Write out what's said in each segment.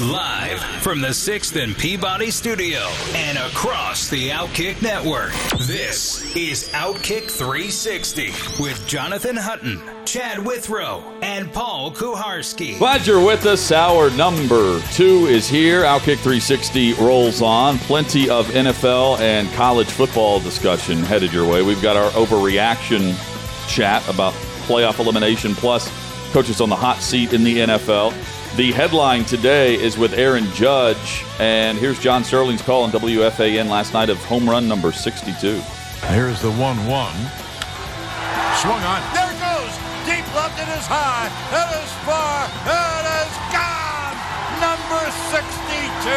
Live from the 6th and Peabody studio and across the Outkick network. This is Outkick 360 with Jonathan Hutton, Chad Withrow, and Paul Kuharsky. Glad you're with us. Hour number two is here. Outkick 360 rolls on. Plenty of NFL and college football discussion headed your way. We've got our overreaction chat about playoff elimination plus coaches on the hot seat in the NFL. The headline today is with Aaron Judge, and here's John Sterling's call on WFAN last night of home run number 62. Here's the 1 1. Swung on. There it goes. Deep left. It is high. It is far. It is gone. Number 62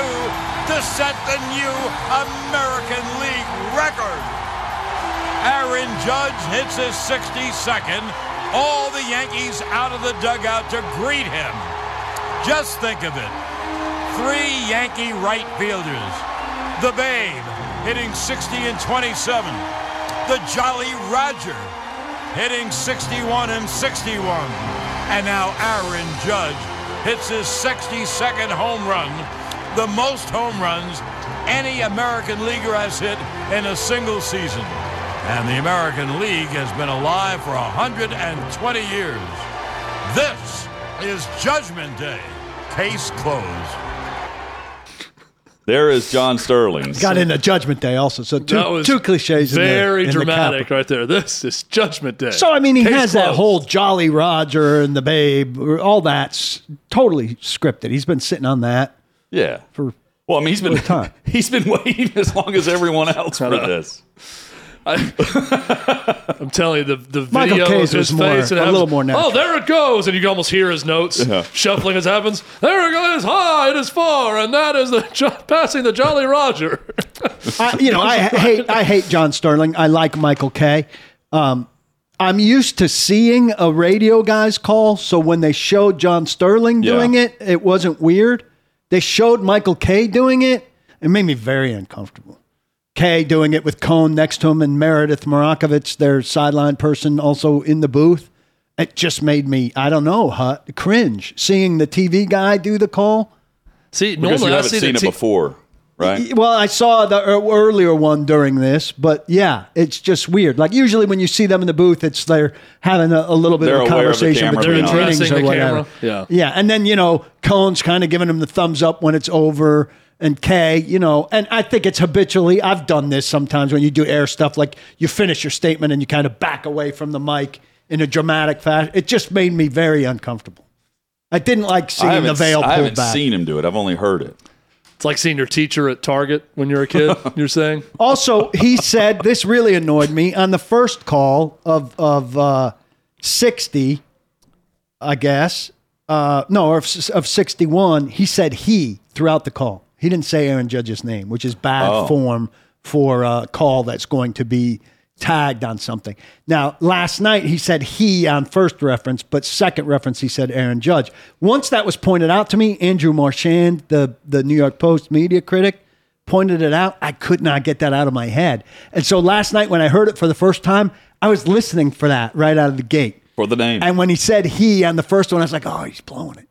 to set the new American League record. Aaron Judge hits his 62nd. All the Yankees out of the dugout to greet him. Just think of it. Three Yankee right fielders. The Babe hitting 60 and 27. The Jolly Roger hitting 61 and 61. And now Aaron Judge hits his 62nd home run, the most home runs any American leaguer has hit in a single season. And the American League has been alive for 120 years. This is Judgment Day. Case closed. There is John Sterling. Got into Judgment Day also. So two, That was two cliches. in the- Very in dramatic capital. right there. This is Judgment Day. So I mean, he Case has that whole Jolly Roger and the Babe, all that's totally scripted. He's been sitting on that Yeah. for Well, I mean, he's been time. he's been waiting as long as everyone else for this. I'm telling you, the, the Michael video Case of his was more- face. and a happens- little more natural. Oh, there it goes. And you can almost hear his notes Yeah. shuffling as it happens. There it goes. High, it is far. And that is the jo- passing the Jolly Roger. I, you know, I hate I hate John Sterling. I like Michael Kay. Um, I'm used to seeing a radio guy's call, so when they showed John Sterling Yeah. doing it, it wasn't weird. They showed Michael Kay doing it. It made me very uncomfortable. Kay doing it with Cone next to him and Meredith Marakovits, their sideline person, also in the booth. It just made me, I don't know, hut, cringe seeing the TV guy do the call. See, Because you normally I haven't see seen the it t- before, right? Well, I saw the earlier one during this, but yeah, it's just weird. Like usually when you see them in the booth, it's they're having a, a little bit They're of a aware of the conversation camera between being on. innings Addressing or whatever. camera. Yeah. yeah, and then you know Cone's kind of giving him the thumbs up when it's over, and Kay, you know, and I think it's habitually. I've done this sometimes when you do air stuff, like you finish your statement and you kind of back away from the mic in a dramatic fashion. It just made me very uncomfortable. I didn't like seeing the haven't, veil I haven't back. seen him do it. I've only heard it. It's like seeing your teacher at Target when you're a kid, you're saying? Also, he said this really annoyed me on the first call of of uh, sixty, I guess. Uh, no, of, of sixty one. He said he throughout the call. He didn't say Aaron Judge's name, which is bad Oh. form for a call that's going to be tagged on something. Now, last night he said he on first reference, but second reference he said Aaron Judge. Once that was pointed out to me, Andrew Marchand, the the New York Post media critic, pointed it out. I could not get that out of my head. And so last night when I heard it for the first time, I was listening for that right out of the gate. For the name. And when he said he on the first one, I was like, oh, he's blowing it.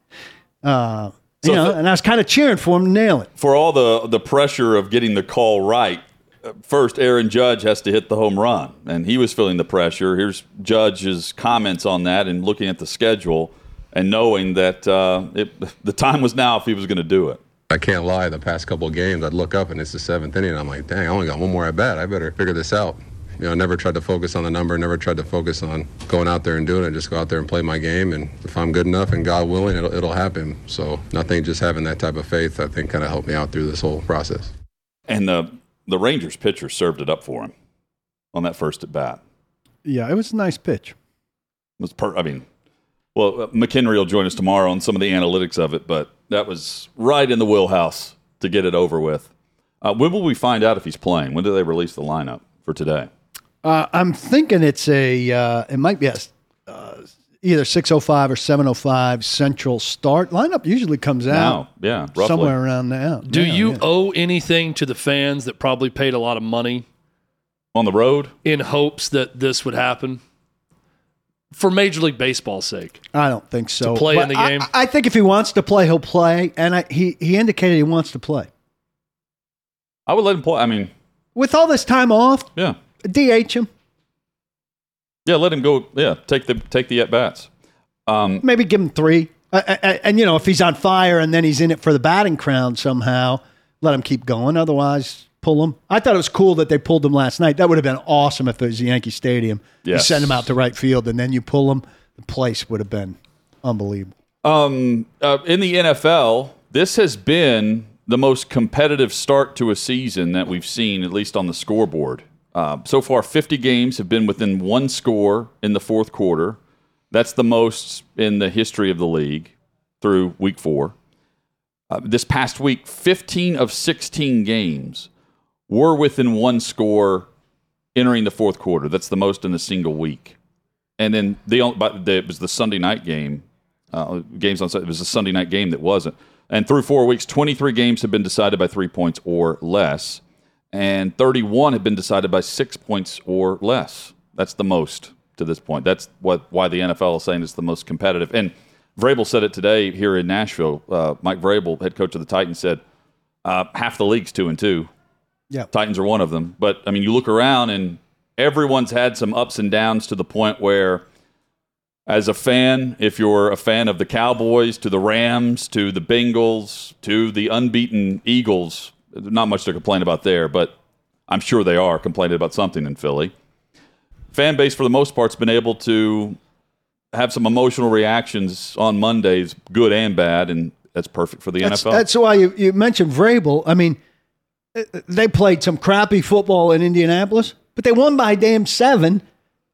Uh, So you know, if and I was kind of cheering for him to nail it. For all the the pressure of getting the call right, uh, first Aaron Judge has to hit the home run, and he was feeling the pressure. Here's Judge's comments on that, and looking at the schedule, and knowing that uh, it, the time was now if he was going to do it. I can't lie. The past couple of games, I'd look up and it's the seventh inning. And I'm like, dang, I only got one more at bat. I better figure this out. You know, I never tried to focus on the number. Never tried to focus on going out there and doing it. Just go out there and play my game. And if I'm good enough, and God willing, it'll, it'll happen. So nothing. Just having that type of faith, I think, kind of helped me out through this whole process. And the the Rangers pitcher served it up for him on that first at bat. Yeah, it was a nice pitch. It was per. I mean, well, uh, McHenry will join us tomorrow on some of the analytics of it, but that was right in the wheelhouse to get it over with. Uh, when will we find out if he's playing? When do they release the lineup for today? Uh, I'm thinking it's a. Uh, it might be a uh, either 6:05 or 7:05 Central start lineup. Usually comes out Now, yeah, roughly. somewhere around now. Do Yeah, you yeah. owe anything to the fans that probably paid a lot of money on the road. in hopes that this would happen? For Major League Baseball's sake. I don't think so. To play But in the I- game? I, think if he wants to play, he'll play, and I, he he indicated he wants to play. I would let him play. I mean, With all this time off, yeah, DH him. yeah, let him go. Yeah, take the take the at bats. Um, maybe give him three. Uh, uh, uh, and you know, if he's on fire and then he's in it for the batting crown somehow, let him keep going. Otherwise, pull him. I thought it was cool that they pulled him last night. That would have been awesome if it was Yankee Stadium. You send him out to right field and then you pull him. The place would have been unbelievable. Um, uh, in the NFL, this has been the most competitive start to a season that we've seen, at least on the scoreboard. Uh, so far, 50 games have been within one score in the fourth quarter. That's the most in the history of the league through week four. Uh, this past week, 15 of 16 games were within one score entering the fourth quarter. That's the most in a single week. And then the, the it was the Sunday night game uh, games on it was a Sunday night game that wasn't. And through four weeks, 23 games have been decided by three points or less, and 31 have been decided by six points or less. That's the most to this point. That's what why the NFL is saying it's the most competitive. And Vrabel said it today here in Nashville. Uh, Mike Vrabel, head coach of the Titans, said uh, half the league's two and two. Yeah. Titans are one of them. But I mean, you look around and everyone's had some ups and downs to the point where, as a fan, if you're a fan of the Cowboys, to the Rams, to the Bengals, to the unbeaten Eagles, not much to complain about there, but I'm sure they are complaining about something in Philly. Fan base, for the most part, has been able to have some emotional reactions on Mondays, good and bad, and that's perfect for the That's, NFL. that's why you, you mentioned Vrabel. I mean, uh, they played some crappy football in Indianapolis, but they won by damn seven,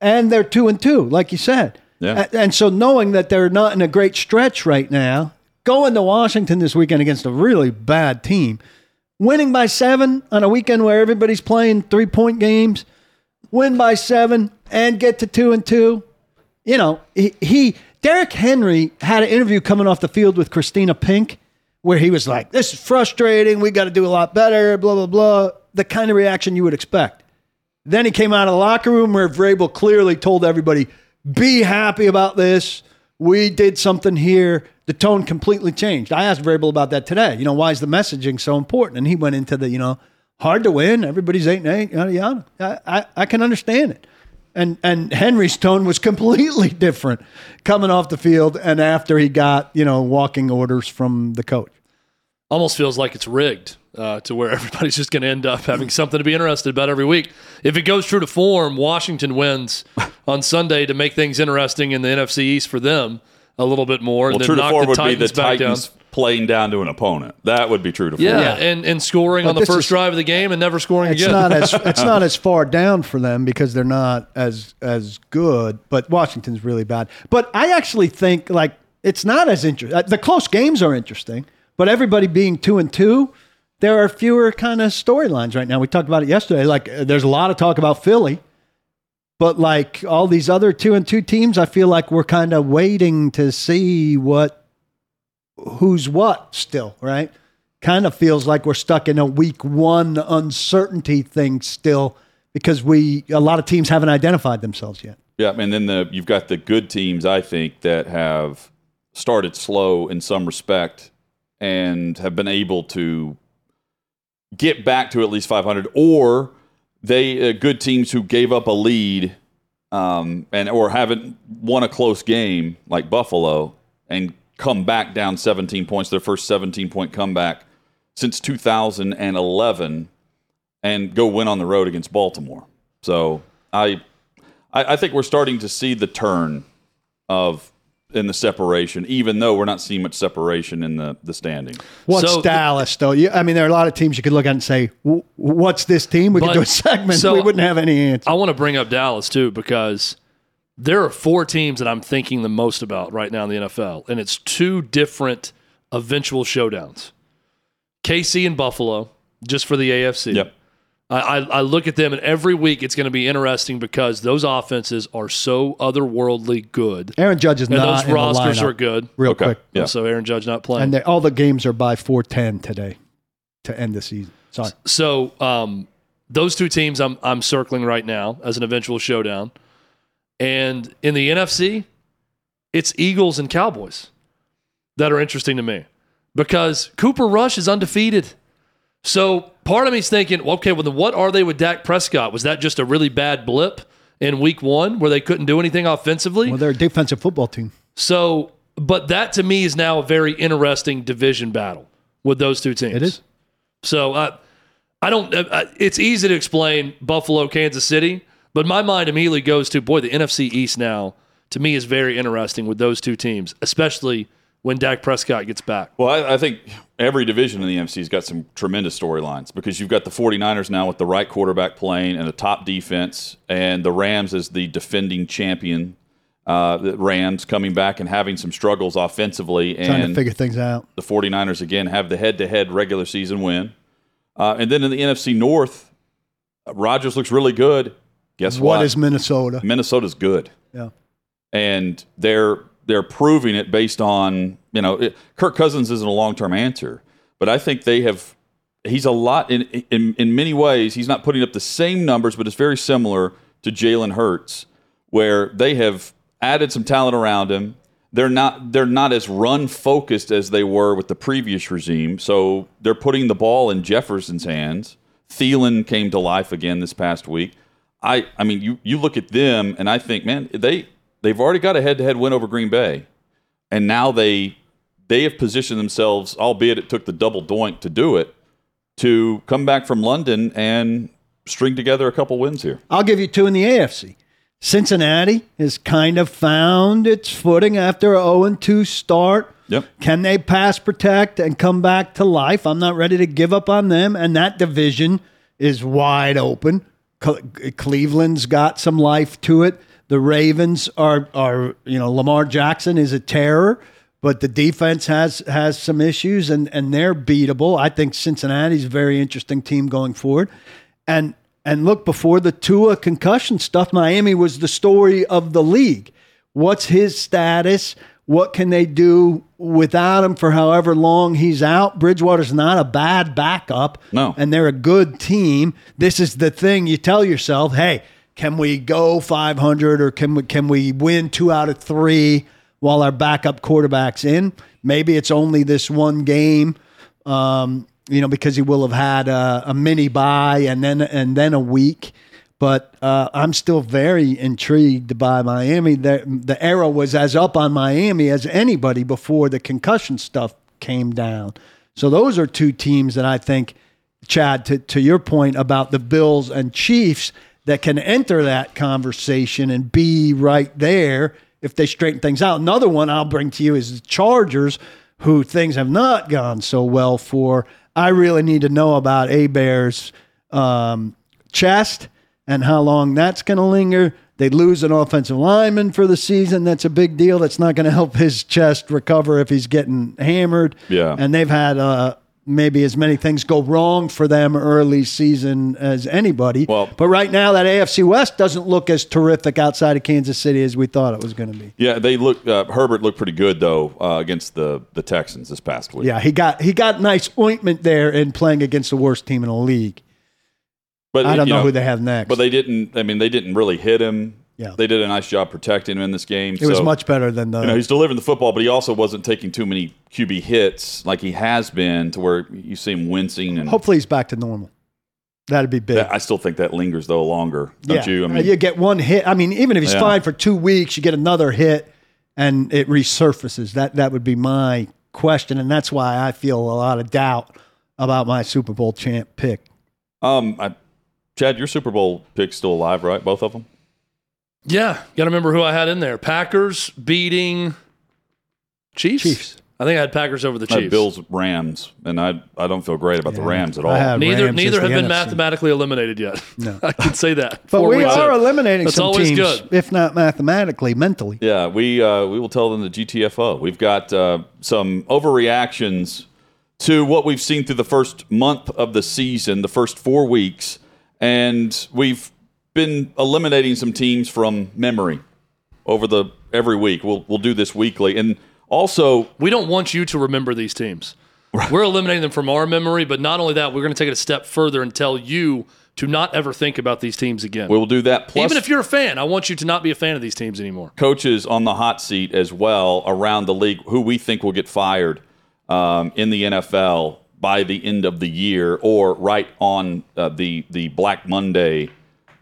and they're two and two, like you said. Yeah. And so knowing that they're not in a great stretch right now, going to Washington this weekend against a really bad team, winning by seven on a weekend where everybody's playing three point games, win by seven and get to two and two. You know, he, he Derrick Henry had an interview coming off the field with Christina Pink where he was like, This is frustrating, we got to do a lot better, blah, blah, blah. The kind of reaction you would expect. Then he came out of the locker room where Vrabel clearly told everybody, be happy about this. We did something here. The tone completely changed. I asked Vrabel about that today. You know, why is the messaging so important? And he went into the, you know, hard to win. Everybody's eight and eight, yada yada. I, I, I can understand it. And and Henry's tone was completely different coming off the field and after he got, you know, walking orders from the coach. almost feels like it's rigged uh, to where everybody's just going to end up having something to be interested about every week. If it goes true to form, Washington wins on Sunday to make things interesting in the NFC East for them a little bit more. well, and true then to knock form the would be the Titans back Titans down. playing down to an opponent. That would be true to form. Yeah, and, and scoring But on the first is- drive of the game and never scoring It's again. not as it's not as far down for them because they're not as as good. But Washington's really bad. But I actually think like it's not as interesting. The close games are interesting, but everybody being two and two, there are fewer kind of storylines right now. We talked about it yesterday. Like uh, there's a lot of talk about Philly, but like all these other two and two teams, I feel like we're kind of waiting to see what who's what still, right? Kind of feels like we're stuck in a week one uncertainty thing still because we a lot of teams haven't identified themselves yet. Yeah, and then the you've got the good teams, I think, that have started slow in some respect and have been able to get back to at least 500, or they uh, good teams who gave up a lead um, and or haven't won a close game like Buffalo and come back down 17 points, their first 17 point comeback since 2011, and go win on the road against Baltimore. So I I, I think we're starting to see the turn of in the separation, even though we're not seeing much separation in the, the standing. What's So- Dallas though? You, I mean, there are a lot of teams you could look at and say, "What's this team?" We But- could do a segment. so- we wouldn't have any answer. I want to bring up Dallas too because there are four teams that I'm thinking the most about right now in the NFL, and it's two different eventual showdowns. KC and Buffalo, just for the AFC. Yep. I, I, I look at them, and every week it's going to be interesting because those offenses are so otherworldly good, Aaron Judge is and not those in the rosters lineup. are good. Real Okay. quick. Yeah. So Aaron Judge not playing. And they, all the games are by 410 today to end the season. Sorry. So um, those two teams I'm I'm circling right now as an eventual showdown. And in the NFC, it's Eagles and Cowboys that are interesting to me because Cooper Rush is undefeated. So part of me's thinking, well, okay, well, then what are they with Dak Prescott? Was that just a really bad blip in week one where they couldn't do anything offensively? Well, they're a defensive football team. So, but that to me is now a very interesting division battle with those two teams. It is. So I, I don't. Uh, it's easy to explain Buffalo, Kansas City, but my mind immediately goes to boy, the NFC East now to me is very interesting with those two teams, especially when Dak Prescott gets back. Well, I, I think every division in the NFC has got some tremendous storylines because you've got the 49ers now with the right quarterback playing and a top defense, and the Rams as the defending champion. Uh, the Rams coming back and having some struggles offensively, and Trying to figure things out. the 49ers again have the head to head regular season win. Uh, and then in the NFC North, uh, Rodgers looks really good. Guess what? What is Minnesota? Minnesota's good Yeah. and they're they're proving it based on you know it, Kirk Cousins isn't a long term answer, but I think they have. He's a lot in, in in many ways. He's not putting up the same numbers, but it's very similar to Jalen Hurts, where they have added some talent around him. They're not they're not as run focused as they were with the previous regime. So they're putting the ball in Jefferson's hands. Thielen came to life again this past week. I I mean you you look at them and I think man they they've already got a head to head win over Green Bay, and now they they have positioned themselves, albeit it took the double doink to do it, to come back from London and string together a couple wins here. I'll give you two in the AFC. Cincinnati has kind of found its footing after a 0 2 start. Yep. Can they pass protect and come back to life? I'm not ready to give up on them. And that division is wide open. Cleveland's got some life to it. The Ravens are are you know Lamar Jackson is a terror, but the defense has has some issues and and they're beatable. I think Cincinnati's a very interesting team going forward. And and look before the Tua concussion stuff, Miami was the story of the league. What's his status? What can they do without him for however long he's out? Bridgewater's not a bad backup. No. And they're a good team. This is the thing you tell yourself, hey, can we go 500 or can we, can we win two out of three while our backup quarterback's in? Maybe it's only this one game, um, you know, because he will have had a, a mini bye and then and then a week. But uh, I'm still very intrigued by Miami. The, the era was as up on Miami as anybody before the concussion stuff came down. So those are two teams that I think, Chad, to, to your point about the Bills and Chiefs, that can enter that conversation and be right there if they straighten things out. Another one I'll bring to you is the Chargers, who things have not gone so well for. I really need to know about Herbert's um, chest and how long that's going to linger. They lose an offensive lineman for the season. That's a big deal. That's not going to help his chest recover if he's getting hammered. Yeah. And they've had uh, maybe as many things go wrong for them early season as anybody. Well- but right now, that AFC West doesn't look as terrific outside of Kansas City as we thought it was going to be. Yeah, they look. Uh, Herbert looked pretty good though uh, against the the Texans this past week. Yeah, he got he got nice ointment there in playing against the worst team in the league. but I don't you know, who they have next. But they didn't. I mean, they didn't really hit him. Yeah. they did a nice job protecting him in this game. it was much better than the. You know, he's delivering the football, but he also wasn't taking too many QB hits like he has been, to where you see him wincing. And hopefully, he's back to normal. That'd be big. I still think that lingers though longer, don't yeah. you? I Uh, mean, you get one hit. I mean, even if he's Yeah. fine for two weeks, you get another hit, and it resurfaces. That that would be my question, and that's why I feel a lot of doubt about my Super Bowl champ pick. um, I, Chad, your Super Bowl pick's still alive, right? Both of them. Yeah, got to remember who I had in there. Packers beating Chiefs. Chiefs. I think I had Packers over the I had Chiefs. Bills, Rams, and I I don't feel great about the Rams at all. I Neither Rams neither have been NFC. mathematically eliminated yet. No. I can say that. But Four we are in. eliminating That's some always teams, good. if not mathematically, mentally. Yeah, we uh, we will tell them the GTFO. We've got uh, some overreactions to what we've seen through the first month of the season, the first four weeks, and we've been eliminating some teams from memory over the every week. We'll we'll do this weekly, and also We don't want you to remember these teams. We're eliminating them from our memory, but not only that, we're going to take it a step further and tell you to not ever think about these teams again. we will do that. Plus, Even if you're a fan, I want you to not be a fan of these teams anymore. coaches on the hot seat as well around the league who we think will get fired um, in the NFL by the end of the year or right on uh, the the Black Monday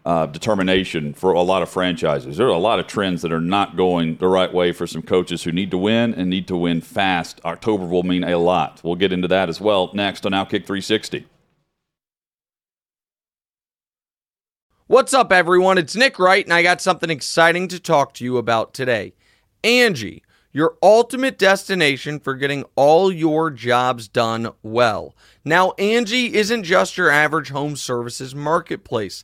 uh, determination for a lot of franchises. There are a lot of trends that are not going the right way for some coaches who need to win and need to win fast. October will mean a lot. We'll get into that as well next on Outkick 360. What's up, everyone? It's Nick Wright, and I got something exciting to talk to you about today. Angi, your ultimate destination for getting all your jobs done well. Now, Angi isn't just your average home services marketplace.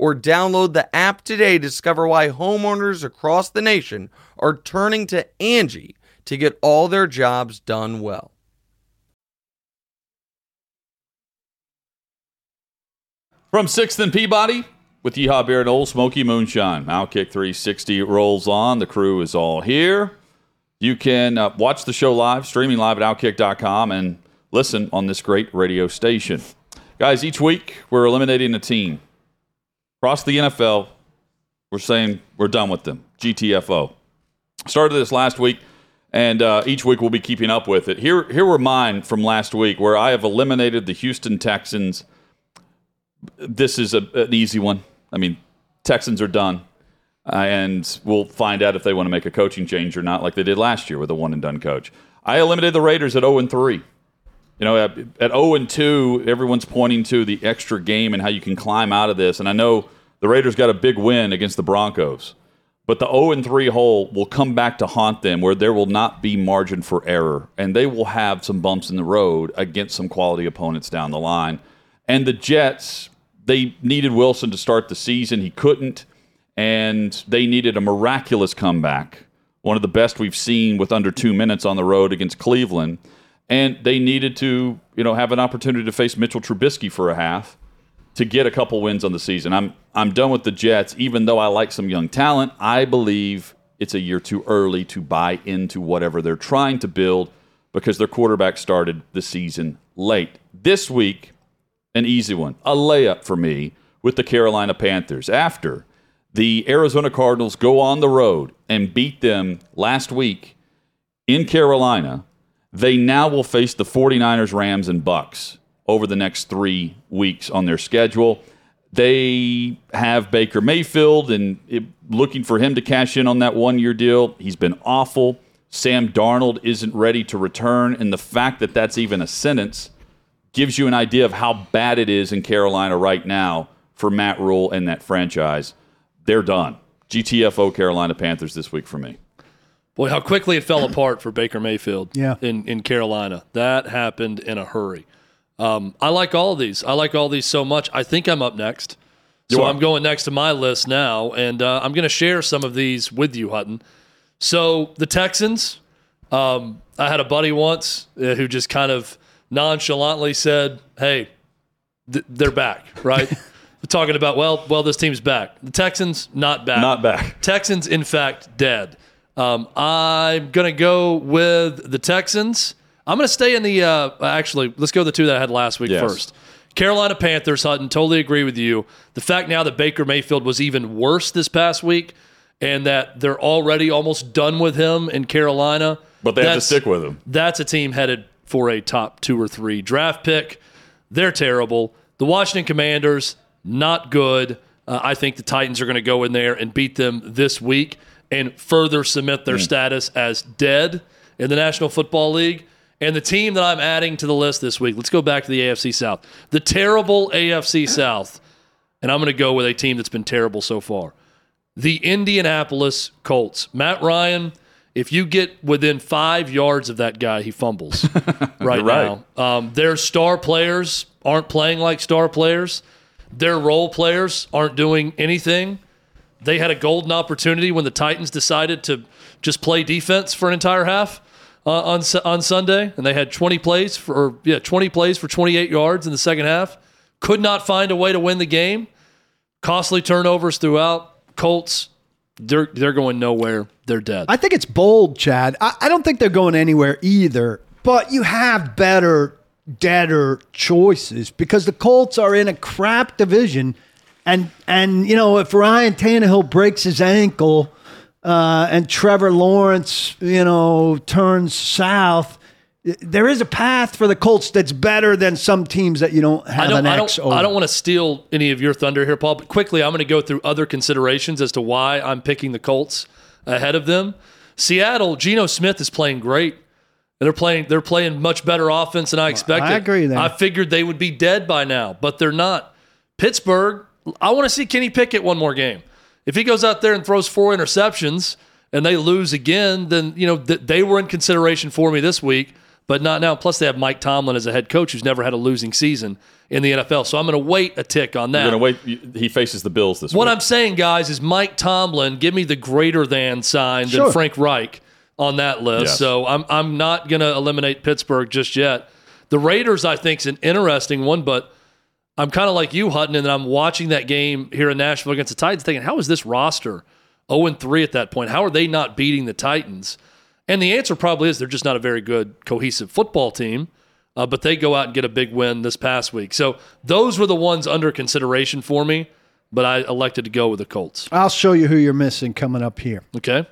or download the app today to discover why homeowners across the nation are turning to Angi to get all their jobs done well. From 6th and Peabody with Yeehaw Beer and Ole Smoky Moonshine. Outkick 360 rolls on. The crew is all here. You can uh, watch the show live, streaming live at outkick.com, and listen on this great radio station. Guys, each week we're eliminating a team. Across the NFL, we're saying we're done with them. GTFO. Started this last week, and uh, each week we'll be keeping up with it. Here, here were mine from last week, where I have eliminated the Houston Texans this is a, an easy one. I mean, Texans are done, uh, and we'll find out if they want to make a coaching change or not, like they did last year with a one and done coach. I eliminated the Raiders at zero and three. You know, at, at zero and two, everyone's pointing to the extra game and how you can climb out of this. And I know the Raiders got a big win against the Broncos, but the zero and three hole will come back to haunt them, where there will not be margin for error, and they will have some bumps in the road against some quality opponents down the line. And the Jets, they needed Wilson to start the season. He couldn't. And they needed a miraculous comeback, one of the best we've seen with under two minutes on the road against Cleveland. And they needed to, you know, have an opportunity to face Mitchell Trubisky for a half to get a couple wins on the season. I'm I'm done with the Jets, even though I like some young talent. I believe it's a year too early to buy into whatever they're trying to build because their quarterback started the season late. This week, an easy one, a layup for me with the Carolina Panthers. After the Arizona Cardinals go on the road and beat them last week in Carolina, they now will face the 49ers, Rams, and Bucs over the next three weeks on their schedule. They have Baker Mayfield and it, looking for him to cash in on that one year deal. He's been awful. Sam Darnold isn't ready to return. And the fact that that's even a sentence gives you an idea of how bad it is in Carolina right now for Matt Rhule and that franchise. They're done. GTFO Carolina Panthers this week for me. Boy, how quickly it fell apart for Baker Mayfield Yeah. in, in Carolina. That happened in a hurry. Um, I like all of these. I like all these so much. I think I'm up next. So are. I'm going next to my list now, and uh, I'm going to share some of these with you, Hutton. So the Texans, um, I had a buddy once uh, who just kind of nonchalantly said, "Hey, th- they're back, right?" Talking about, well, well, this team's back. The Texans not back. Not back. Texans, in fact, dead. Um, I'm going to go with the Texans. I'm going to stay in the. Uh, actually, let's go with the two that I had last week Yes. first. Carolina Panthers, Hutton, totally agree with you. The fact now that Baker Mayfield was even worse this past week and that they're already almost done with him in Carolina. But they have to stick with him. That's a team headed for a top two or three draft pick. They're terrible. The Washington Commanders, not good. Uh, I think the Titans are going to go in there and beat them this week and further cement their status as dead in the National Football League. And the team that I'm adding to the list this week, let's go back to the AFC South. The terrible AFC South. And I'm going to go with a team that's been terrible so far the Indianapolis Colts. Matt Ryan, if you get within five yards of that guy, he fumbles right, right. now. Um, their star players aren't playing like star players. Their role players aren't doing anything. They had a golden opportunity when the Titans decided to just play defense for an entire half uh, on on Sunday, and they had 20 plays for or, yeah 20 plays for 28 yards in the second half. Could not find a way to win the game. Costly turnovers throughout. Colts, they're they're going nowhere. They're dead. I think it's bold, Chad. I, I don't think they're going anywhere either. But you have better, deader choices because the Colts are in a crap division, and and you know if Ryan Tannehill breaks his ankle, uh, and Trevor Lawrence, you know, turns south. There is a path for the Colts that's better than some teams that you don't have I don't, an I X don't, over. I don't want to steal any of your thunder here, Paul. But quickly, I'm going to go through other considerations as to why I'm picking the Colts ahead of them. Seattle, Geno Smith is playing great. And They're playing. They're playing much better offense than I expected. I agree there. I figured they would be dead by now, but they're not. Pittsburgh. I want to see Kenny Pickett one more game. If he goes out there and throws four interceptions and they lose again, then you know th- they were in consideration for me this week, but not now. Plus, they have Mike Tomlin as a head coach who's never had a losing season in the NFL. So I'm going to wait a tick on that. You're going to wait. He faces the Bills this What week. What I'm saying, guys, is Mike Tomlin, give me the greater than sign Sure. than Frank Reich on that list. Yes. So I'm I'm not going to eliminate Pittsburgh just yet. The Raiders, I think, is an interesting one, but I'm kind of like you, Hutton, and I'm watching that game here in Nashville against the Titans, thinking, how is this roster 0 3 at that point? How are they not beating the Titans? And the answer probably is they're just not a very good, cohesive football team. Uh, but they go out and get a big win this past week. So those were the ones under consideration for me. But I elected to go with the Colts. I'll show you who you're missing coming up here. Okay.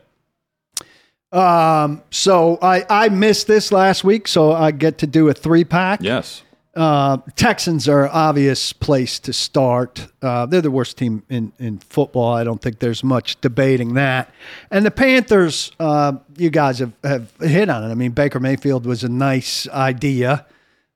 Um, so I, I missed this last week, so I get to do a three pack. yes. Uh, Texans are obvious place to start. Uh, they're the worst team in, in football. I don't think there's much debating that. And the Panthers, uh, you guys have, have hit on it. I mean, Baker Mayfield was a nice idea.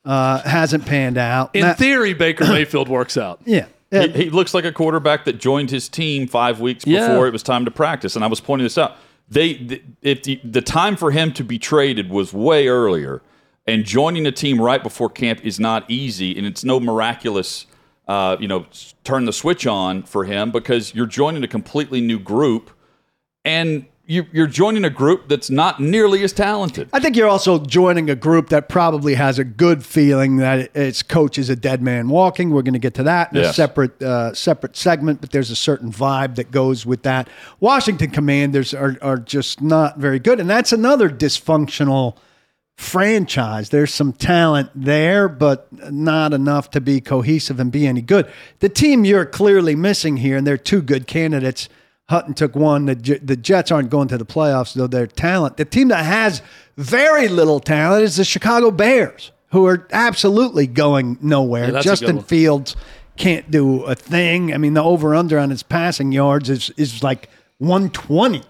Uh, hasn't panned out. In That- theory, Baker Mayfield works out. yeah. He, he looks like a quarterback that joined his team five weeks Yeah. before it was time to practice, and I was pointing this out. They, th- if the, the time for him to be traded was way earlier, and joining a team right before camp is not easy, and it's no miraculous, uh, you know, turn the switch on for him because you're joining a completely new group, and you, you're joining a group that's not nearly as talented. I think you're also joining a group that probably has a good feeling that its coach is a dead man walking. We're going to get to that in a separate uh, separate segment, but there's a certain vibe that goes with that. Washington Commanders are are just not very good, and that's another dysfunctional franchise. There's some talent there, but not enough to be cohesive and be any good. The team you're clearly missing here, and they're two good candidates. Hutton took one. The, J- the Jets aren't going to the playoffs, though they're talent. The team that has very little talent is the Chicago Bears, who are absolutely going nowhere. Yeah, that's a good Justin. Fields can't do a thing. I mean, the over under on his passing yards is is like 120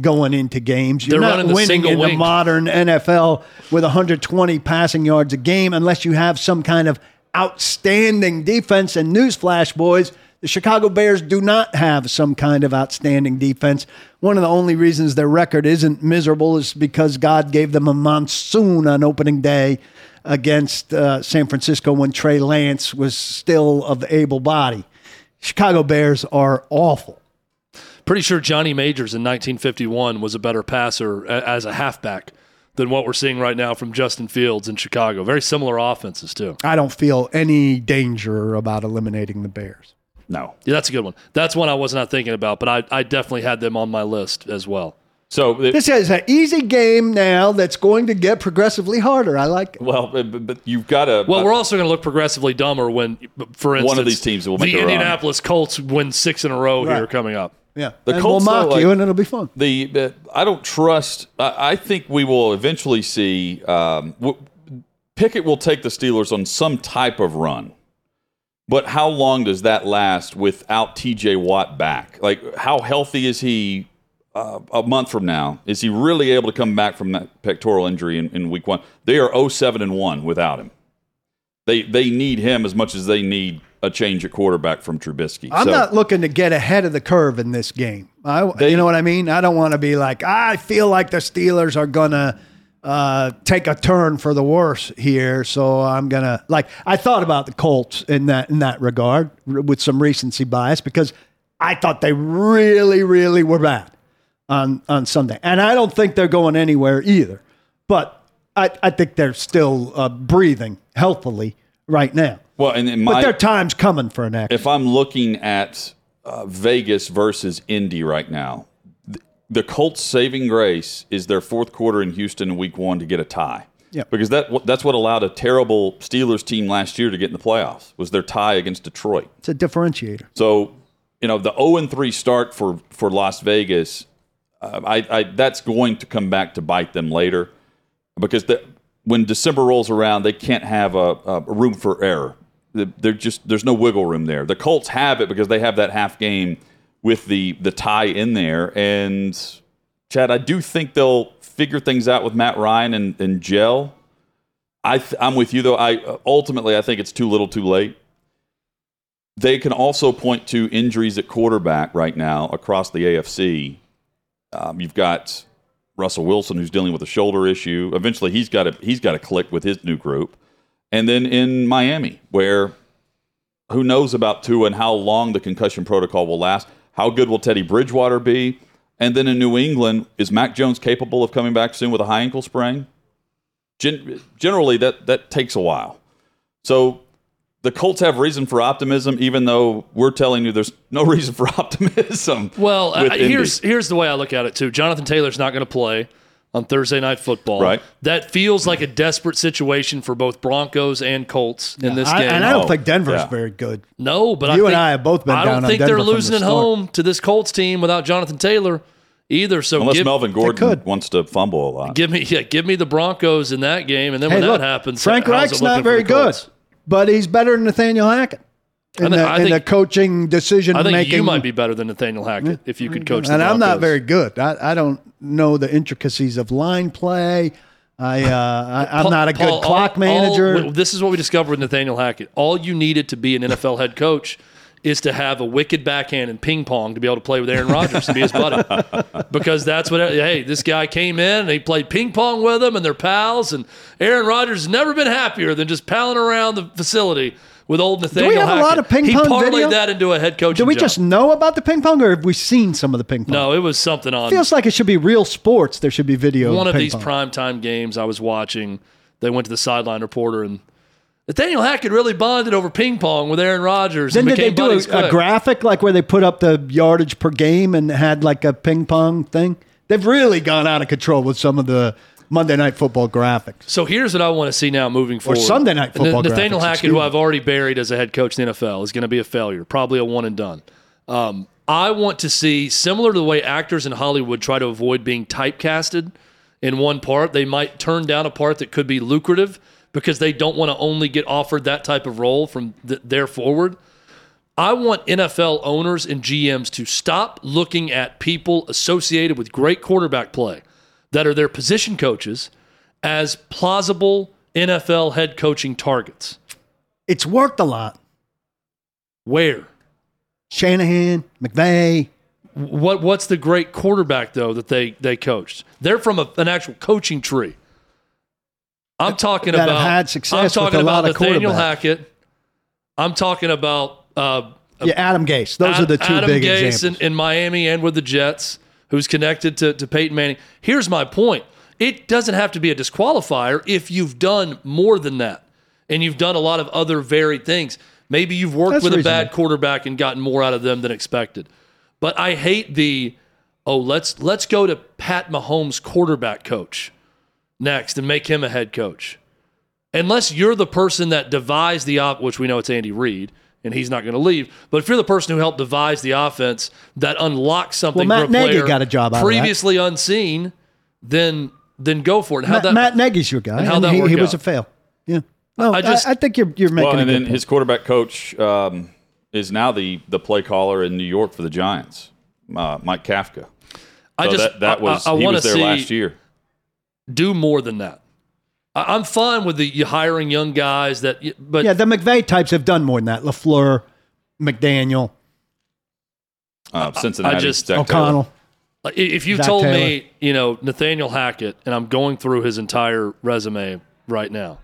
going into games. You're They're not running the winning single in the modern NFL with 120 passing yards a game unless you have some kind of outstanding defense. And newsflash, boys, the Chicago Bears do not have some kind of outstanding defense. One of the only reasons their record isn't miserable is because God gave them a monsoon on opening day against uh, San Francisco when Trey Lance was still of able body. Chicago Bears are awful. Pretty sure Johnny Majors in 1951 was a better passer as a halfback than what we're seeing right now from Justin Fields in Chicago. Very similar offenses, too. I don't feel any danger about eliminating the Bears. No. Yeah, that's a good one. That's one I was not thinking about, but I, I definitely had them on my list as well. So it- This is an easy game now that's going to get progressively harder. I like it. well, but, but you've got to. Well, we're also going to look progressively dumber when, for instance, One of these teams will make the a run. Indianapolis Colts win six in a row here coming up. Yeah. The and Colts, we'll mock though, you and it'll be fun. the, the I don't trust. I, I think we will eventually see. Um, w- Pickett will take the Steelers on some type of run, but how long does that last without T.J. Watt back? Like, how healthy is he? Uh, a month from now, is he really able to come back from that pectoral injury in, in week one? They are 0-7 and one without him. They they need him as much as they need a change at quarterback from Trubisky. I'm So- not looking to get ahead of the curve in this game. I, They- you know what I mean? I don't want to be like, I feel like the Steelers are going to uh, take a turn for the worse here. So I'm going to, like, I thought about the Colts in that, in that regard with some recency bias because I thought they really, really were bad on, on Sunday. And I don't think they're going anywhere either. But I, I think they're still uh, breathing healthily right now. Well, and in But their time's coming for an action. if I'm looking at uh, Vegas versus Indy right now, th- the Colts' saving grace is their fourth quarter in Houston in Week One to get a tie. Yeah. because that that's what allowed a terrible Steelers team last year to get in the playoffs was their tie against Detroit. It's a differentiator. So, you know, the 0 and 3 start for for Las Vegas, uh, I, I that's going to come back to bite them later because the, when December rolls around, they can't have a, a room for error. They're just there's no wiggle room there. The Colts have it because they have that half game with the the tie in there. And Chad, I do think they'll figure things out with Matt Ryan and, and gel. I th- I'm with you though. I ultimately I think it's too little, too late. They can also point to injuries at quarterback right now across the AFC. Um, you've got Russell Wilson who's dealing with a shoulder issue. Eventually, he's got to he's got to click with his new group, and then in Miami, where who knows about Tua and how long the concussion protocol will last? How good will Teddy Bridgewater be? And then in New England, is Mac Jones capable of coming back soon with a high ankle sprain? Gen- generally, that that takes a while. So the Colts have reason for optimism, even though we're telling you there's no reason for optimism. Well, uh, with I, Indy. here's here's the way I look at it too. Jonathan Taylor's not going to play on Thursday night football. Right. That feels like a desperate situation for both Broncos and Colts in this I- game. and I don't Oh, think Denver's yeah. very good. no, but I You and think- I have both been I don't on think Denver they're from the losing at home to this Colts team without Jonathan Taylor either. So Unless give, Melvin Gordon could. wants to fumble a lot. give me yeah, give me the Broncos in that game, and then Hey, when look, that happens, Frank how's it Reich's looking not very good, but he's better than Nathaniel Hackett in, I think- the, I in the coaching decision I think making. you might be better than Nathaniel Hackett if you could coach. the and I'm not very good. I, I don't know the intricacies of line play. I, uh, I I'm not a good Paul, all- clock all- manager. this is what we discovered with Nathaniel Hackett. All you needed to be an NFL head coach is to have a wicked backhand and ping pong to be able to play with Aaron Rodgers and be his buddy. because that's what, hey, this guy came in and he played ping pong with him and they're pals. And Aaron Rodgers has never been happier than just palling around the facility with old Nathaniel have a lot of ping pong? he parlayed video? that into a head coach. Do we just know about the ping pong, or have we seen some of the ping pong? No, it was something on feels like it should be real sports. There should be video. one of ping these pong. primetime games I was watching, they went to the sideline reporter and Nathaniel Hackett really bonded over ping pong with Aaron Rodgers. Then and did they do a, a graphic like where they put up the yardage per game and had like a ping pong thing? They've really gone out of control with some of the Monday Night Football graphics. So here's what I want to see now moving forward. Sunday Night Football Nathaniel graphics, Hackett, who. I've already buried as a head coach in the NFL, is going to be a failure, probably a one and done. Um, I want to see, similar to the way actors in Hollywood try to avoid being typecasted in one part, they might turn down a part that could be lucrative because they don't want to only get offered that type of role from th- there forward. I want NFL owners and GMs to stop looking at people associated with great quarterback play that are their position coaches as plausible NFL head coaching targets. It's worked a lot. Where? Shanahan, McVay. What what's the great quarterback though that they they coached? They're from a, an actual coaching tree. I'm talking That about had success I'm with talking about Nathaniel. Hackett. I'm talking about uh, Yeah, Adam Gase. Those are the two Adam big Gase examples. In, in Miami and with the Jets, who's connected to, to Peyton Manning. Here's my point. It doesn't have to be a disqualifier if you've done more than that and you've done a lot of other varied things. Maybe you've worked That's with a bad quarterback and gotten more out of them than expected. But I hate the oh, let's let's go to Pat Mahomes quarterback coach next and make him a head coach. Unless you're the person that devised the op, which we know it's Andy Reid, and he's not going to leave. But if you're the person who helped devise the offense that unlocks something Well, for a Matt Nagy player got a job out that. previously unseen, then then go for it. How Matt, that Matt Nagy's your guy. and how'd and that he, work he was out? a fail. Yeah. No, I I, just- I, think you're you're making Well, and good then point. his quarterback coach um, is now the the play caller in New York for the Giants, uh, Mike Kafka. I just that, that I- was I, I he want was to there see last year. do more than that. I, I'm fine with the you hiring young guys that, but yeah, the McVay types have done more than that. Lafleur, McDaniel, Uh, Cincinnati, just- Zac Taylor. O'Connell. If you Zac told Taylor. me, you know, Nathaniel Hackett, and I'm going through his entire resume right now,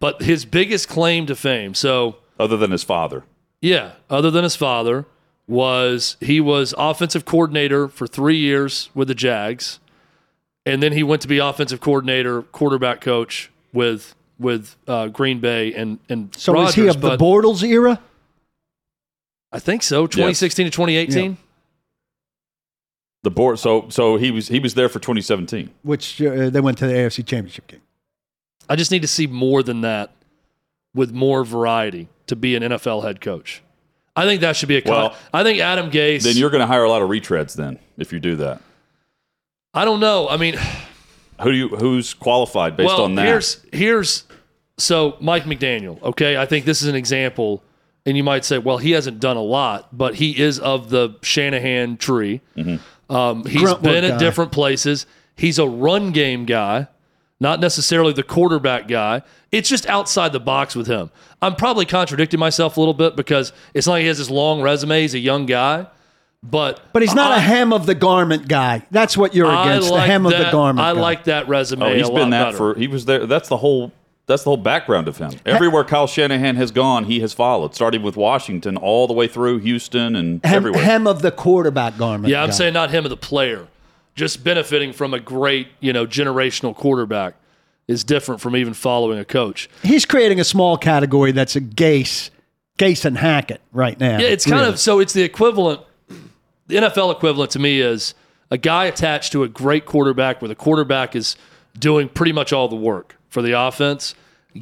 but his biggest claim to fame, so other than his father. yeah, other than his father, was he was offensive coordinator for three years with the Jags, and then he went to be offensive coordinator, quarterback coach with with uh, Green Bay and and So Rodgers, is he of the Bortles era? I think so, 2016 to 2018. The board. So so he was he was there for 2017. Which uh, they went to the AFC Championship game. I just need to see more than that with more variety to be an NFL head coach. I think that should be a con- Well, I think Adam Gase. Then you're going to hire a lot of retreads. Then if you do that, I don't know. I mean, who do you who's qualified based well, on that? here's here's so Mike McDaniel. Okay, I think this is an example, and you might say, well, he hasn't done a lot, but he is of the Shanahan tree. Mm-hmm. Um, he's Grunt been at guy. different places. He's a run game guy, not necessarily the quarterback guy. It's just outside the box with him. I'm probably contradicting myself a little bit because it's not like he has this long resume. He's a young guy, but But he's not I- a hem of the garment guy. That's what you're I against. like the hem that, of the garment. I guy. like that resume. oh, he's a been lot that better. for he was there. That's the whole. That's the whole background of him. Everywhere Kyle Shanahan has gone, he has followed, starting with Washington all the way through Houston and hem, everywhere. hem of the quarterback garment. Yeah, I'm guy. saying not him as the player. Just benefiting from a great, you know, generational quarterback is different from even following a coach. he's creating a small category that's a Gase, Gase and Hackett right now. Yeah, it's kind really. of so it's the equivalent. The NFL equivalent to me is a guy attached to a great quarterback, where the quarterback is doing pretty much all the work for the offense,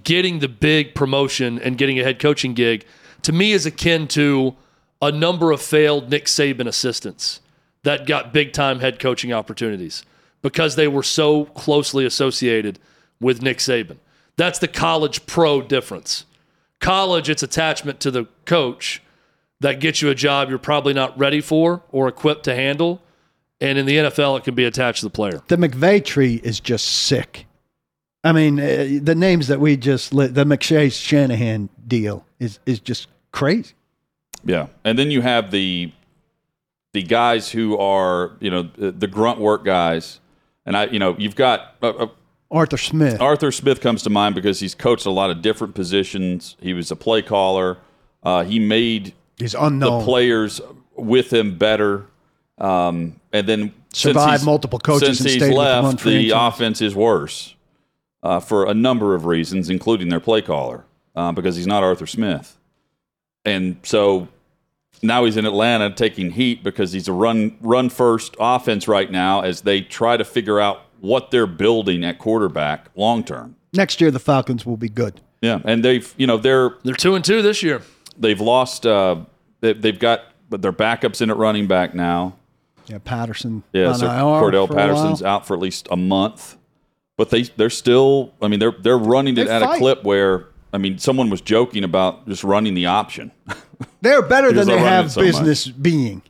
getting the big promotion and getting a head coaching gig. To me, is akin to a number of failed Nick Saban assistants that got big time head coaching opportunities because they were so closely associated with Nick Saban. That's the college pro difference. College, it's attachment to the coach that gets you a job you're probably not ready for or equipped to handle. And in the NFL, it can be attached to the player. the McVay tree is just sick. I mean, uh, the names that we just lit, the McVay Shanahan deal is is just crazy. Yeah, and then you have the the guys who are you know the, the grunt work guys, and I you know you've got uh, uh, Arthur Smith. Arthur Smith comes to mind because he's coached a lot of different positions. He was a play caller. Uh, he made He's the players with him better. Um, and then since he's- multiple coaches Since and he's stayed with the left, the offense is worse uh, for a number of reasons, including their play caller, uh, because he's not Arthur Smith. And so now he's in Atlanta taking heat because he's a run run first offense right now as they try to figure out what they're building at quarterback long term. Next year, the Falcons will be good. Yeah, and they've you know they're They're two and two this year. they've lost uh, they, they've got but their backups in at running back now. Yeah, Patterson. Yeah, so Cordarrelle Patterson's out for at least a month, but they they're still. I mean, they're they're running it They at fight. a clip where I mean, someone was joking about just running the option. They're better than they have so much. business being.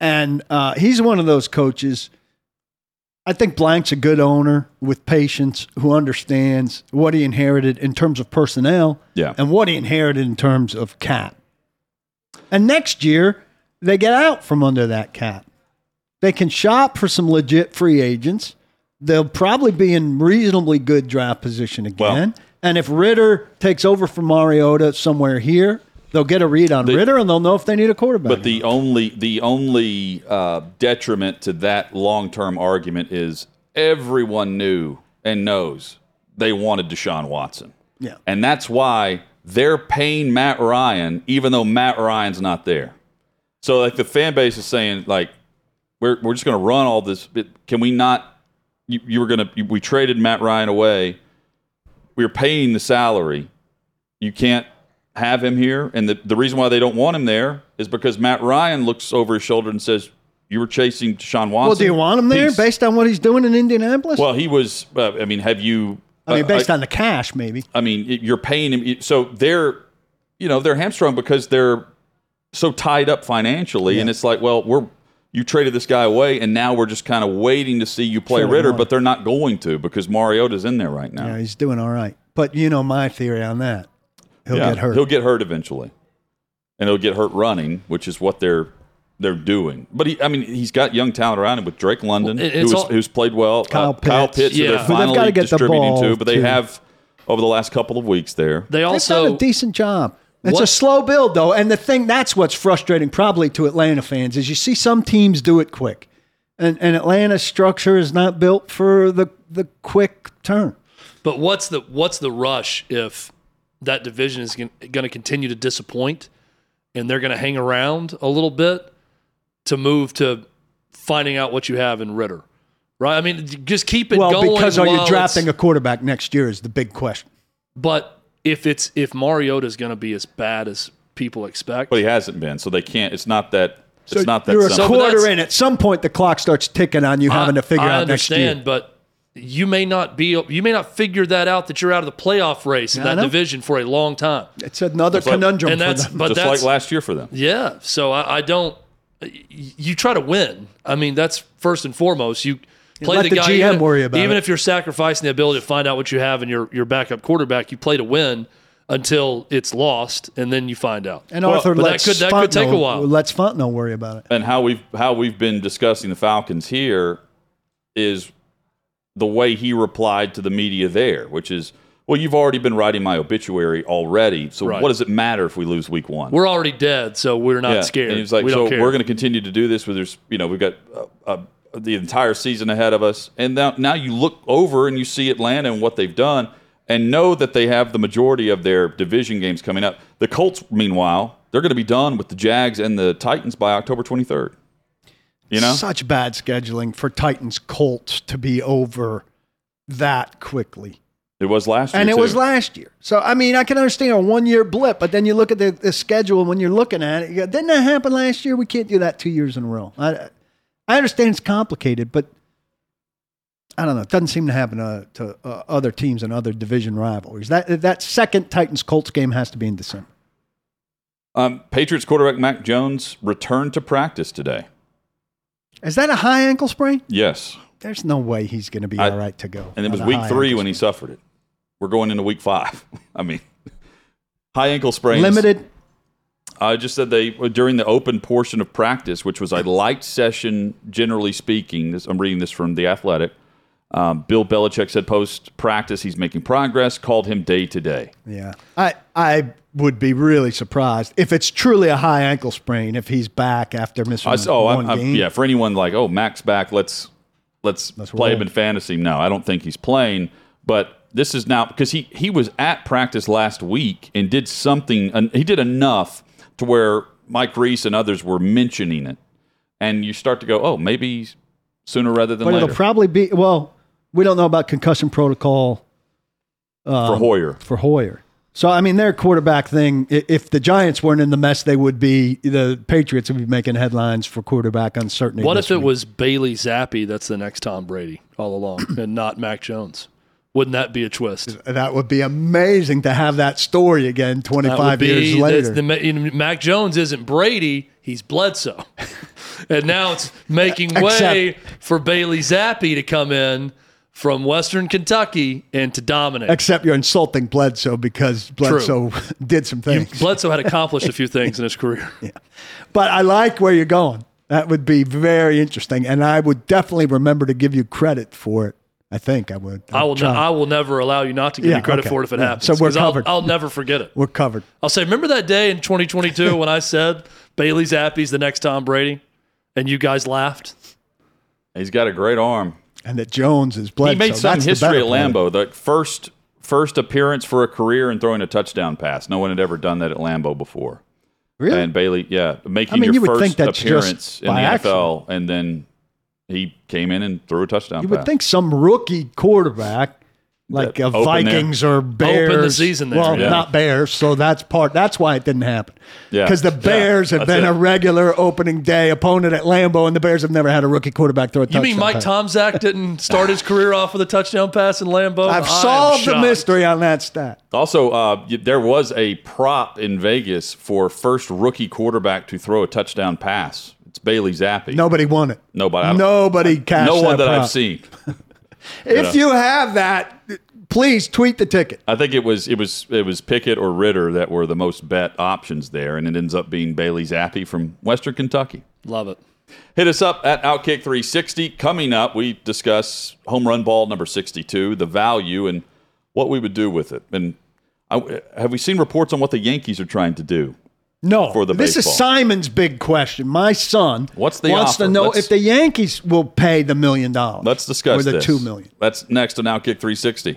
And uh, he's one of those coaches. I think Blank's a good owner with patience who understands what he inherited in terms of personnel Yeah. and what he inherited in terms of cap. And next year, they get out from under that cap. They can shop for some legit free agents. They'll probably be in reasonably good draft position again. and if Ridder takes over from Mariota somewhere here, they'll get a read on The- Ridder and they'll know if they need a quarterback. But the only the only uh, detriment to that long term argument is everyone knew and knows they wanted Deshaun Watson, yeah. and that's why they're paying Matt Ryan even though Matt Ryan's not there. So like the fan base is saying like we're we're just going to run all this. Can we not? You, you were going to. We traded Matt Ryan away. We are paying the salary. You can't have him here, and the the reason why they don't want him there is because Matt Ryan looks over his shoulder and says, "You were chasing Deshaun Watson." Well, do you want him there He's- based on what he's doing in Indianapolis? Well, he was. Uh, I mean, have you? I mean, based on the cash, maybe. I mean, you're paying him. So they're, you know, they're hamstrung because they're so tied up financially, and it's like, well, we're you traded this guy away, and now we're just kind of waiting to see you play him Ridder, but they're not going to because Mariota's in there right now. Yeah, he's doing all right. But you know my theory on that. He'll Yeah, get hurt. He'll get hurt eventually, and he'll get hurt running, which is what they're they're doing. But he, I mean, he's got young talent around him with Drake London, Well, it- who it's was, all- who's played well. Kyle uh, Kyle Pitts. Pitts, who Yeah. they're But they've finally gotta get the distributing ball to, but they to- have over the last couple of weeks there. They They've also done a decent job. It's What- a slow build though, and the thing that's what's frustrating probably to Atlanta fans is you see some teams do it quick, and and Atlanta's structure is not built for the the quick turn. But what's the what's the rush if that division is going to continue to disappoint, and they're going to hang around a little bit to move to finding out what you have in Ridder, right? I mean, just keep it Well, going. because are you drafting a quarterback next year is the big question. But if it's if Mariota is going to be as bad as people expect, But he hasn't been, so they can't. It's not that. It's not that. you're a simple. Quarter that's- in. At some point, the clock starts ticking on you having to figure I out next year. understand, but you may not be you may not figure that out that you're out of the playoff race in I that division for a long time. It's another like- conundrum and for that's them. but just that's like last year for them. yeah. So I, I don't. You try to win. I mean, that's first and foremost. You play let the, the guy. GM even, worry about even it. if you're sacrificing the ability to find out what you have in your your backup quarterback, you play to win until it's lost, and then you find out. And Arthur but that could- that could take a while. Let's Fontenot worry about it. And how we've how we've been discussing the Falcons here is the way he replied to the media there, which is, well, you've already been writing my obituary already. So Right. what does it matter if we lose week one? We're already dead, so we're not Yeah. scared. And he's like, we so don't care. we're going to continue to do this. Where there's, you know, we've got uh, uh, the entire season ahead of us, and now now you look over and you see Atlanta and what they've done, and know that they have the majority of their division games coming up. The Colts, meanwhile, they're going to be done with the Jags and the Titans by October 23rd. You know, Such bad scheduling for Titans Colts to be over that quickly. It was last year, And it too. was last year. So, I mean, I can understand a one year blip, but then you look at the, the schedule and when you're looking at it, you go, didn't that happen last year? We can't do that two years in a row. I, I understand it's complicated, but I don't know. It doesn't seem to happen uh, to uh, other teams and other division rivalries. That, that second Titans Colts game has to be in December. Um, Patriots quarterback Mac Jones returned to practice today. Is that a high ankle sprain? Yes, There's no way he's going to be I- all right to go. and it was week three when he suffered it. We're going into week five. I mean, high ankle sprains. Limited. I just said they during the open portion of practice, which was a light session, generally speaking. This, I'm reading this from the Athletic. Um, Bill Belichick said post practice he's making progress. Called him day to day. Yeah. I I would be really surprised if it's truly a high ankle sprain if he's back after missing I oh, one I'm- game. yeah. For anyone like, oh, Max back. Let's let's, Let's play roll. him in fantasy. No, I don't think he's playing. But this is now because he he was at practice last week and did something. And he did enough to where Mike Reiss and others were mentioning it, and you start to go, oh, maybe sooner rather than But later it'll probably be well, we don't know about concussion protocol um, for Hoyer. for Hoyer. So I mean their quarterback thing, if the Giants weren't in the mess they would be the Patriots would be making headlines for quarterback uncertainty. What this if it week. was Bailey Zappe that's the next Tom Brady all along and not Mac Jones? Wouldn't that be a twist? that would be amazing to have that story again 25 be- years later. The, you Mac Jones isn't Brady, he's Bledsoe. and now it's making way for Bailey Zappe to come in from Western Kentucky and to dominate. Except you're insulting Bledsoe because Bledsoe did some You- things. Bledsoe had accomplished a few things in his career. Yeah. But I like where you're going. That would be very interesting, and I would definitely remember to give you credit for it. I think I would. I will. Ne- try. I will never allow you not to give Yeah, me credit okay. for it if it Yeah, happens. so we're 'cause I'll- covered. I'll never forget it. We're covered. I'll say, remember that day in 2022 when I said Bailey Zappe's the next Tom Brady, and you guys laughed. He's got a great arm. And that Jones is Bledsoe. he made some That's history at part. Lambeau. The first first appearance for a career and throwing a touchdown pass. No one had ever done that at Lambeau before. Really? And Bailey, yeah, making I mean, your you would first think that's appearance in the by NFL, and then he came in and threw a touchdown. You would think some rookie quarterback, like That a open Vikings or Bears, the season there, Well, yeah. not Bears, so that's part. That's why it didn't happen. Yeah. because the Yeah, Bears have been it. a regular opening day opponent at Lambeau, and the Bears have never had a rookie quarterback throw a You touchdown. mean Mike pass. Tomczak didn't start his career off with a touchdown pass in Lambeau? I've I solved the mystery on that stat. Also, uh, there was a prop in Vegas for first rookie quarterback to throw a touchdown pass. It's Bailey Zappe. Nobody won it. Nobody. I don't- Nobody cashed no one that prop. I've seen. If you have that, please tweet the ticket. I think it was it was it was Pickett or Ridder that were the most bet options there, and it ends up being Bailey Zappi from Western Kentucky. Love it. Hit us up at Outkick 360. Coming up, we discuss home run ball number 62, the value, and what we would do with it. And I, have we seen reports on what the Yankees are trying to do? No, For the this baseball. is Simon's big question. My son What's the wants offer? to know Let's- if the Yankees will pay the million dollars. Let's discuss or the this. two million. That's next on Outkick 360.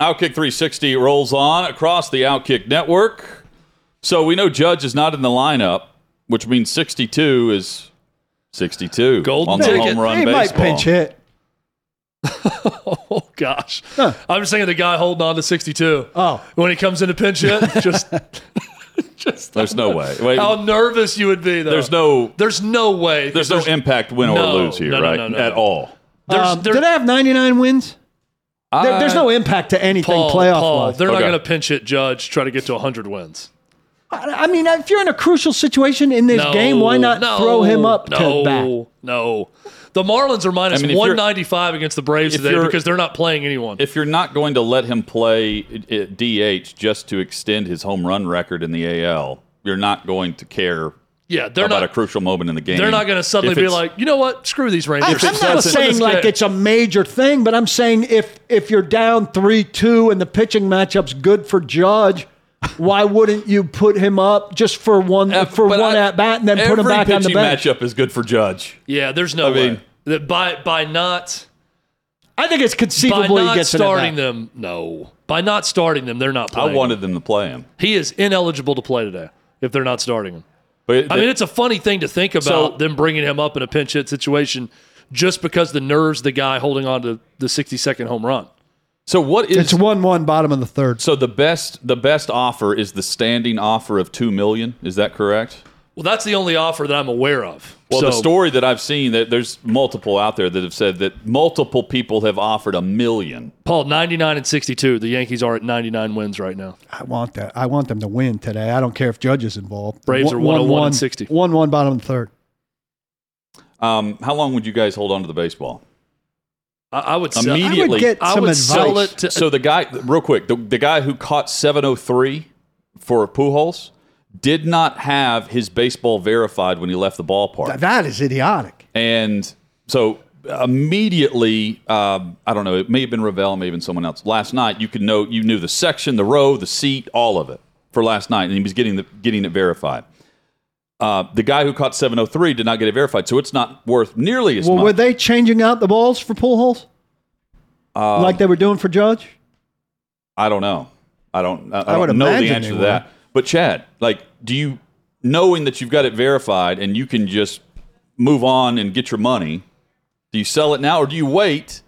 Outkick 360 rolls on across the Outkick network. So we know Judge is not in the lineup, which means 62 is 62 Golden on the ticket. home run he baseball. might pinch hit. Oh gosh, I'm just thinking the guy holding on to 62. Oh. when he comes in to pinch hit, just, just There's no way. Wait, how nervous you would be. Though. there's no there's no way. there's no impact win or lose here, no, no, right? no, no, At no. all. There's, Um, there- did I have 99 wins? There- there's no impact to anything Paul, playoff Paul, wise. they're not Okay. going to pinch hit Judge try to get to 100 wins. I I mean, if you're in a crucial situation in this No, game, why not no, throw him up no, to bat? No, the Marlins are minus I mean, if you're- 195 against the Braves if today you're- because they're not playing anyone. If you're not going to let him play at DH just to extend his home run record in the AL, you're not going to care yeah, they're about not. a crucial moment in the game. they're not going to suddenly be like, you know what? Screw these I, Rangers. I'm not saying like it's a major thing, but I'm saying if if you're down three two and the pitching matchup's good for Judge, why wouldn't you put him up just for one Uh, for one I- at bat and then put him back on the pitching bench? matchup is good for Judge. Yeah, there's no I way mean- that by by not I think it's by conceivable he not gets starting it. them. No, by not starting them, they're not I wanted them to play him. He is ineligible to play today if they're not starting him. But I mean, it's a funny thing to think about So- them bringing him up in a pinch hit situation just because the nerves the guy holding on to the 60 second home run. so what is It's one one bottom of the third. so the best the best offer is the standing offer of two million. Is that correct? Well, that's the only offer that I'm aware of. Well, So- the story that I've seen that there's multiple out there that have said that multiple people have offered a million. Paul, 99 and 62. The Yankees are at 99 wins right now. I want that. I want them to win today. I don't care if Judge is involved. Braves are 101 and 60. One one bottom of the third. Um, how long would you guys hold on to the baseball? I, I would sell, I Immediately. would get I would advice. sell it to. So the guy, real quick, the, the guy who caught 703 for Pujols did not have his baseball verified when he left the ballpark. Th- that is idiotic. And so immediately, um, I don't know, it may have been Ravel, may have been someone else. Last night, you could know, you knew the section, the row, the seat, all of it for last night, and he was getting the, getting it verified. Uh, the guy who caught 703 did not get it verified, so it's not worth nearly as Well, much. were they changing out the balls for Pujols Um, like they were doing for Judge? I don't know. I don't. I, I I would don't know the answer to that. But Chad, like, do you knowing that you've got it verified and you can just move on and get your money? Do you sell it now or do you wait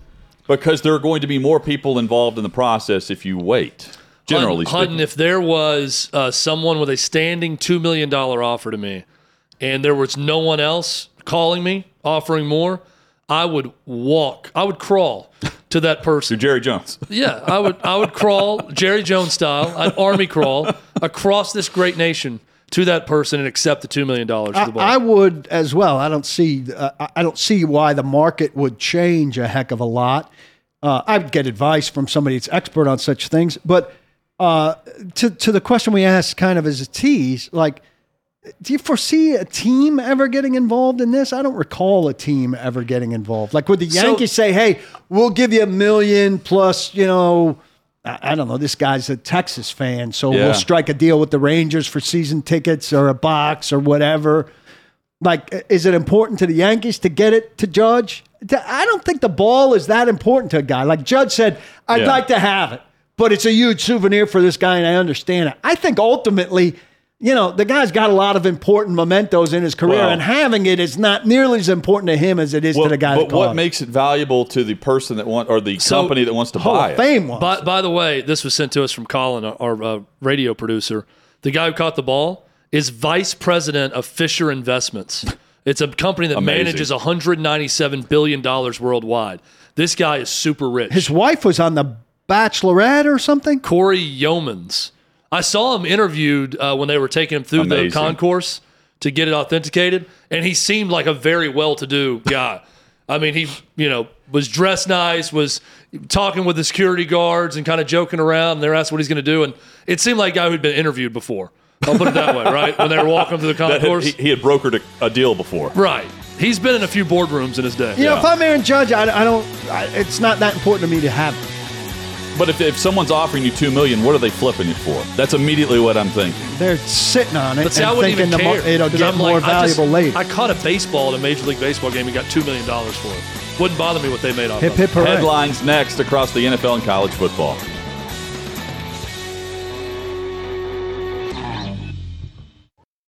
because there are going to be more people involved in the process if you wait? Generally Hutton, speaking, if there was uh, someone with a standing $2 million offer to me and there was no one else calling me offering more, I would walk, I would crawl to that person. To person. Jerry Jones. Yeah, I would I would crawl Jerry Jones style, I'd army crawl across this great nation to that person and accept the two million dollars for I, the ball. I would as well. I don't see. Uh, I- I don't see why the market would change a heck of a lot. Uh, I would get advice from somebody that's expert on such things. But uh, to to the question we asked, kind of as a tease, like, do you foresee a team ever getting involved in this? I don't recall a team ever getting involved. Like, would the So- Yankees say, "Hey, we'll give you a million plus," you know? I I don't know. This guy's a Texas fan, so Yeah. we'll strike a deal with the Rangers for season tickets or a box or whatever. Like, is it important to the Yankees to get it to Judge? I don't think the ball is that important to a guy. Like Judge said, I'd Yeah. like to have it, but it's a huge souvenir for this guy, and I understand it. I think ultimately, you know, the guy's got a lot of important mementos in his career, Well- and having it is not nearly as important to him as it is to the guy but that what makes it valuable to the person that want or the So, company that wants to Hall buy of it? Fame was. By, by the way, this was sent to us from Colin, our, our uh, radio producer. The guy who caught the ball is vice president of Fisher Investments. It's a company that Amazing. manages 197 billion dollars worldwide. This guy is super rich. His wife was on the Bachelorette or something. Cory Youmans. I saw him interviewed uh, when they were taking him through Amazing. the concourse to get it authenticated, and he seemed like a very well-to-do guy. I mean, he you know was dressed nice, was talking with the security guards and kind of joking around. And they're asking what he's going to do, and it seemed like a guy who'd been interviewed before. I'll put it that way, right? When they were walking through the That had- concourse, he, he had brokered a, a deal before. right? He's been in a few boardrooms in his day. You know, Yeah. if I'm Aaron Judge, I, I don't. I, it's not that important to me to have it. But if, if someone's offering you two million, what are they flipping it for? That's immediately what I'm thinking. They're sitting on it But see, I and wouldn't thinking even the, mo- care. it'll 'cause get I'm more like, I just- valuable later. I caught a baseball in a Major League Baseball game and got $2 million for it. Wouldn't bother me what they made off hip of it. hip hooray. Headlines next across the NFL and college football.